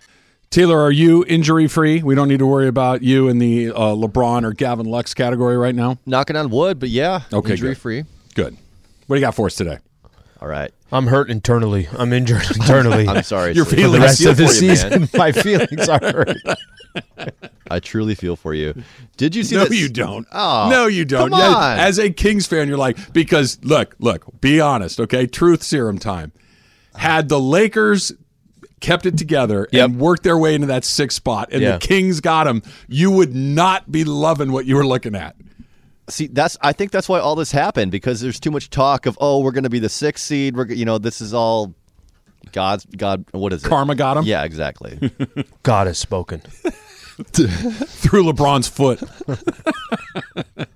Taylor, are you injury free? We don't need to worry about you in the uh, LeBron or Gavin Lux category right now. Knocking on wood, but yeah, Okay, injury good. free. Good. What do you got for us today? All right. I'm hurt internally. I'm injured internally. I'm sorry. Your Slee. For the rest of the for you, season, my feelings are hurt. I truly feel for you. Did you see No, that? you don't. Oh, no, you don't. Come on. As a Kings fan, you're like, because look, look, be honest, okay? Truth serum time. Had the Lakers kept it together Yep. and worked their way into that sixth spot and Yeah. the Kings got them, you would not be loving what you were looking at. See, that's. I think that's why all this happened because there's too much talk of oh, we're going to be the sixth seed. We're, g- you know, this is all God's God. What is it? Karma got 'em? Yeah, exactly. God has spoken. Through LeBron's foot.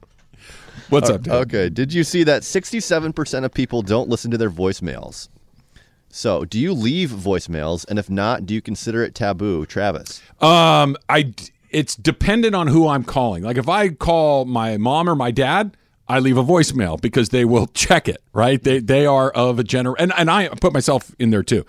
What's uh, up, Dave? okay. Did you see that 67% of people don't listen to their voicemails? So, do you leave voicemails, and if not, do you consider it taboo, Travis? Um, I it's dependent on who I'm calling. Like if I call my mom or my dad, I leave a voicemail because they will check it. Right? They they are of a gener and and I put myself in there too.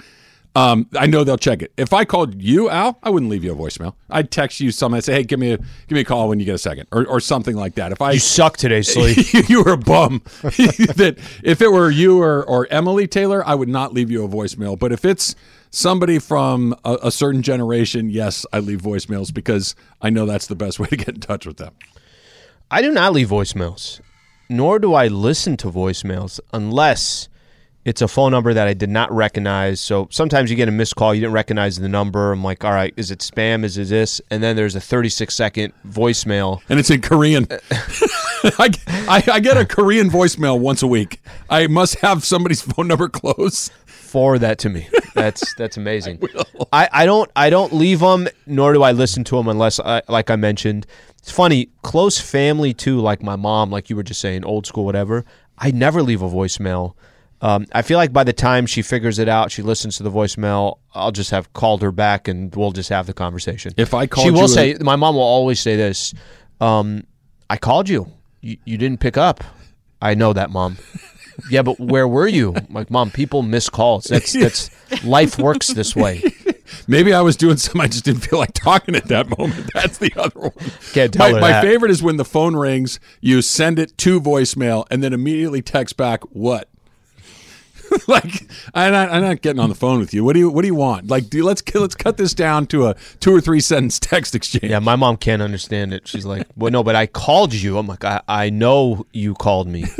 Um, I know they'll check it. If I called you, Al, I wouldn't leave you a voicemail. I'd text you something. I'd say, "Hey, give me a give me a call when you get a second, or or something like that. If I You suck today, Slee. you were a bum. that if it were you or, or Emily Taylor, I would not leave you a voicemail. But if it's somebody from a, a certain generation, yes, I leave voicemails because I know that's the best way to get in touch with them. I do not leave voicemails, nor do I listen to voicemails unless it's a phone number that I did not recognize. So sometimes you get a missed call, you didn't recognize the number. I'm like, all right, is it spam? Is it this? And then there's a 36 second voicemail. And it's in Korean. I, I, I get a Korean voicemail once a week. I must have somebody's phone number close. Forward that to me. That's that's amazing. I, I don't I don't leave them, nor do I listen to them unless, I, like I mentioned, it's funny. Close family too, like my mom, like you were just saying, old school, whatever. I never leave a voicemail. Um, I feel like by the time she figures it out, she listens to the voicemail. I'll just have called her back, and we'll just have the conversation. If I call, she will you a- say, my mom will always say this: um, "I called you. you, you didn't pick up." I know that, mom. yeah, but where were you? Like, mom, people miss calls. That's that's life works this way. Maybe I was doing something I just didn't feel like talking at that moment. That's the other one. Can't tell my, my favorite is when the phone rings, you send it to voicemail, and then immediately text back what. like I'm not, I'm not getting on the phone with you. What do you What do you want? Like, do, let's let's cut this down to a two or three sentence text exchange. Yeah, my mom can't understand it. She's like, "Well, no, but I called you." I'm like, "I, I know you called me."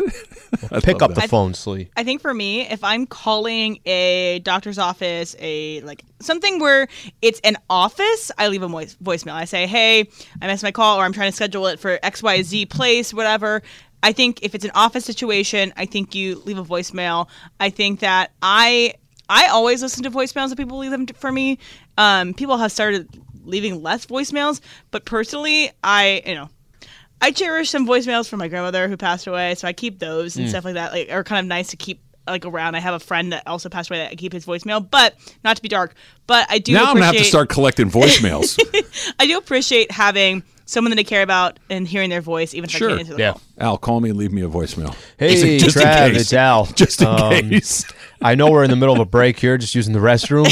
Pick up that. the phone, Slee. I think for me, if I'm calling a doctor's office, a like something where it's an office, I leave a voice voicemail. I say, "Hey, I missed my call, or I'm trying to schedule it for X Y Z place, whatever." I think if it's an office situation, I think you leave a voicemail. I think that I I always listen to voicemails that people leave them for me. Um, people have started leaving less voicemails, but personally, I you know I cherish some voicemails from my grandmother who passed away, so I keep those and. Mm. stuff like that. Like, are kind of nice to keep like around. I have a friend that also passed away that I keep his voicemail, but not to be dark. But I do. now I'm gonna have to start collecting voicemails. I do appreciate having someone that I care about and hearing their voice, even if I sure. can't answer the call. Al, call me and leave me a voicemail. Hey, just Trav, in case. it's Al. Just in Um, case. I know we're in the middle of a break here, just using the restroom.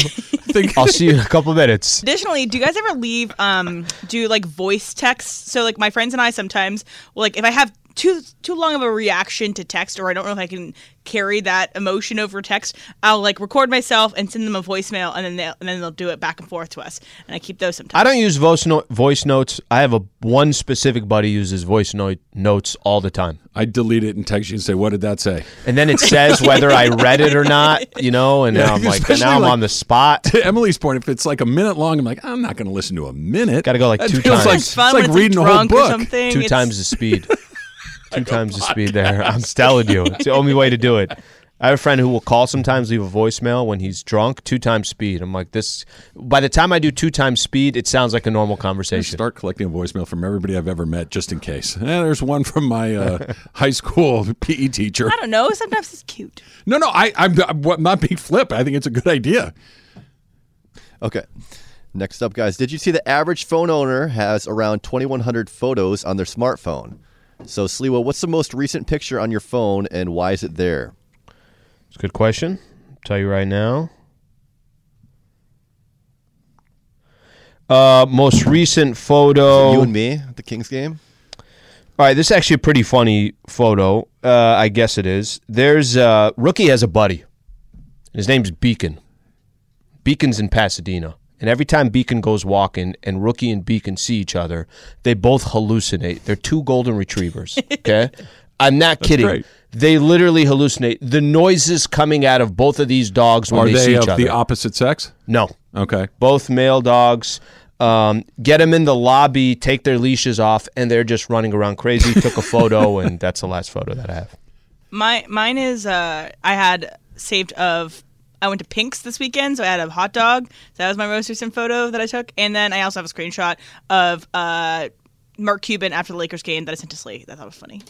I'll see you in a couple minutes. Additionally, do you guys ever leave um do like voice texts? So like my friends and I sometimes will like if I have too too long of a reaction to text or I don't know if I can carry that emotion over text, I'll like record myself and send them a voicemail and then they'll and then they'll do it back and forth to us. And I keep those sometimes. I don't use voice no- voice notes. I have a one specific buddy uses voice note notes all the time. I delete it and text you and say, "What did that say?" And then it says whether I read it or not, you know. And Yeah, now I'm like, especially now I'm like- on the spot. To Emily's point, if it's like a minute long, I'm like, I'm not going to listen to a minute. Got to go like That two feels times. Like, It's fun it's when like it's, like, reading a whole drunk or book. something. Two It's- times the speed. Two times the speed there. I'm telling you, it's the only way to do it. I have a friend who will call sometimes, leave a voicemail when he's drunk, two times speed. I'm like, this. By the time I do two times speed, it sounds like a normal I conversation. start collecting a voicemail from everybody I've ever met just in case. Eh, there's one from my uh, high school PE teacher. I don't know. Sometimes it's cute. No, no, I, I'm, I'm not being flip. I think it's a good idea. Okay. Next up, guys. Did you see the average phone owner has around 2,100 photos on their smartphone? So, Sliwa, what's the most recent picture on your phone and why is it there? It's a good question. I'll tell you right now. Uh, most recent photo. You and me at the Kings game? All right, this is actually a pretty funny photo. Uh, I guess it is. There's uh, rookie has a buddy. His name's Beacon. Beacon's in Pasadena, and every time Beacon goes walking and rookie and Beacon see each other, they both hallucinate. They're two golden retrievers. Okay, I'm not kidding. great. They literally hallucinate. The noises coming out of both of these dogs when Are they, they see each of other. the opposite sex? no, Okay. both male dogs. Um, get them in the lobby, take their leashes off, and they're just running around crazy. Took a photo, and that's the last photo that I have. My mine is uh I had saved of I went to Pink's this weekend, so I had a hot dog. So that was my most recent photo that I took, and then I also have a screenshot of uh Mark Cuban after the Lakers game that I sent to Slee. That thought was funny.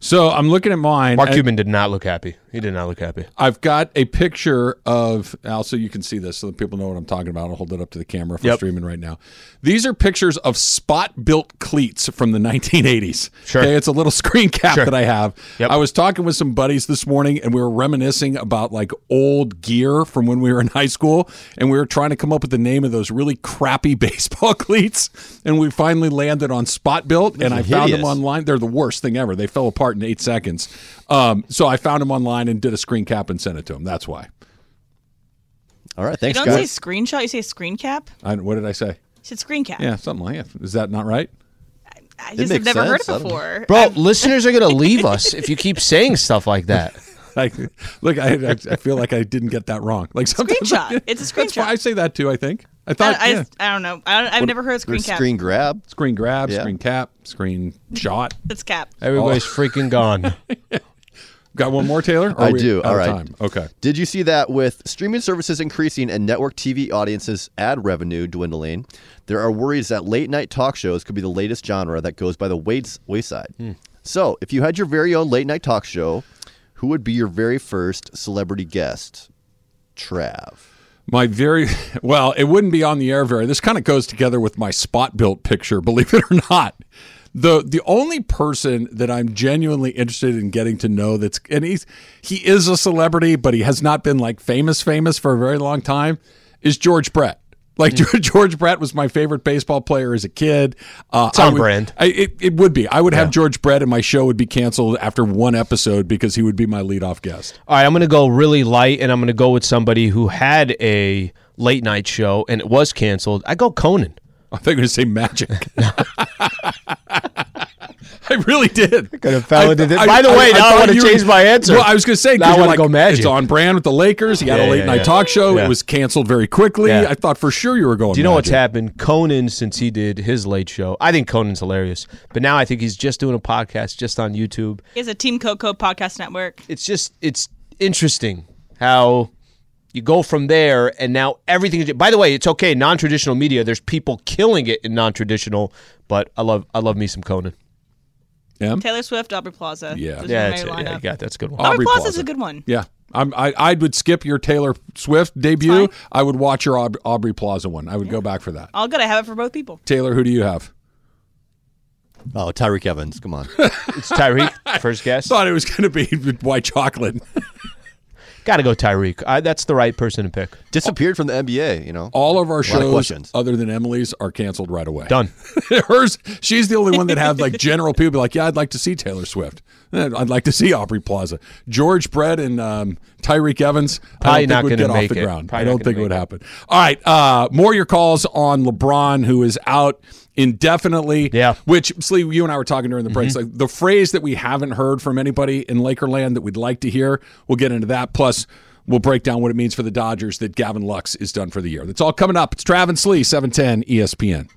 So I'm looking at mine. Mark Cuban did not look happy. He did not look happy. I've got a picture of also you can see this, so that people know what I'm talking about. I'll hold it up to the camera if Yep. streaming right now. These are pictures of spot-built cleats from the 1980s. Sure. Okay, it's a little screen cap Sure. that I have. Yep. I was talking with some buddies this morning, and we were reminiscing about like old gear from when we were in high school, and we were trying to come up with the name of those really crappy baseball cleats, and we finally landed on spot built, and I found them online. They're the worst thing ever. They fell apart in eight seconds. Um, so I found him online and did a screen cap and sent it to him. That's why. All right. You Thanks, don't guys. say screenshot, you say screen cap. I, what did I say? You said screen cap. Yeah, something like that. Is that not right? I just have never heard sense. I it before. Bro, listeners are gonna leave us if you keep saying stuff like that. Like, look, I, I, I feel like I didn't get that wrong. Like sometimes Screenshot. It's a That's why screenshot. I say that too. I think I I, thought I, yeah. just, I don't know. I don't, I've never heard of screen cap. screen grab. screen grab, Yeah. screen cap, screen shot. It's cap. Everybody's oh. freaking gone. Got one more, Taylor? I do. out All of right. Time? Okay. Did you see that with streaming services increasing and network TV audiences ad revenue dwindling, there are worries that late night talk shows could be the latest genre that goes by the waits- wayside. Hmm. So, if you had your very own late night talk show, who would be your very first celebrity guest? Trav. My very well, it wouldn't be on the air very. This kind of goes together with my spot built picture, believe it or not. The the only person that I'm genuinely interested in getting to know that's and he's he is a celebrity, but he has not been like famous famous for a very long time is George Brett. Like George Brett was my favorite baseball player as a kid. Uh, It's on I would- brand. I, it, it would be. I would have George Brett, and my show would be canceled after one episode because he would be my leadoff guest. All right, I'm gonna go really light, and I'm gonna go with somebody who had a late night show and it was canceled. I go Conan. I think you're going to say magic. I really did. I could have fell I- into this. I- By the I- way, I now I, thought want to you were- change my answer. Well, I was going to say Now I because wanna like, go Magic. It's on brand with the Lakers. He had Yeah, a late yeah, night yeah. talk show. Yeah. It was canceled very quickly. Yeah. I thought for sure you were going. Do you know what's happened? Conan, since he did his late show, I think Conan's hilarious. But now I think he's just doing a podcast just on YouTube. He has a Team Coco podcast network. It's just it's interesting how you go from there and now everything is by the way it's okay non-traditional media there's people killing it in non-traditional but i love i love me some conan Yeah. Taylor Swift, Aubrey Plaza. Yeah. Those yeah, are it's, my yeah you got that's a good one Aubrey, Aubrey Plaza's Plaza. a good one. Yeah. I'm, I I would skip your Taylor Swift debut. I would watch your Aub- Aubrey Plaza one. I would go back for that. All good. I have it for both people. Taylor, who do you have? Oh, Tyreke Evans. Come on. it's tyreke first guess Thought it was going to be white chocolate. Gotta go tyreke I, that's the right person to pick Disappeared from the NBA, you know? All of our lot of shows, other than Emily's, are canceled right away. done Hers, she's the only one that have like general people be like, yeah, I'd like to see Taylor Swift. Eh, I'd like to see Aubrey Plaza. George Brett and um, Tyreke Evans. Probably I don't not think would gonna get make off the it. ground. Probably I don't think it make would it. happen. All right, uh, more your calls on LeBron, who is out indefinitely. Yeah. Which, Slee, you and I were talking during the break. Mm-hmm. Like the phrase that we haven't heard from anybody in Lakerland that we'd like to hear. We'll get into that. Plus. We'll break down what it means for the Dodgers that Gavin Lux is done for the year. That's all coming up. It's Travis Slee, 710 ESPN.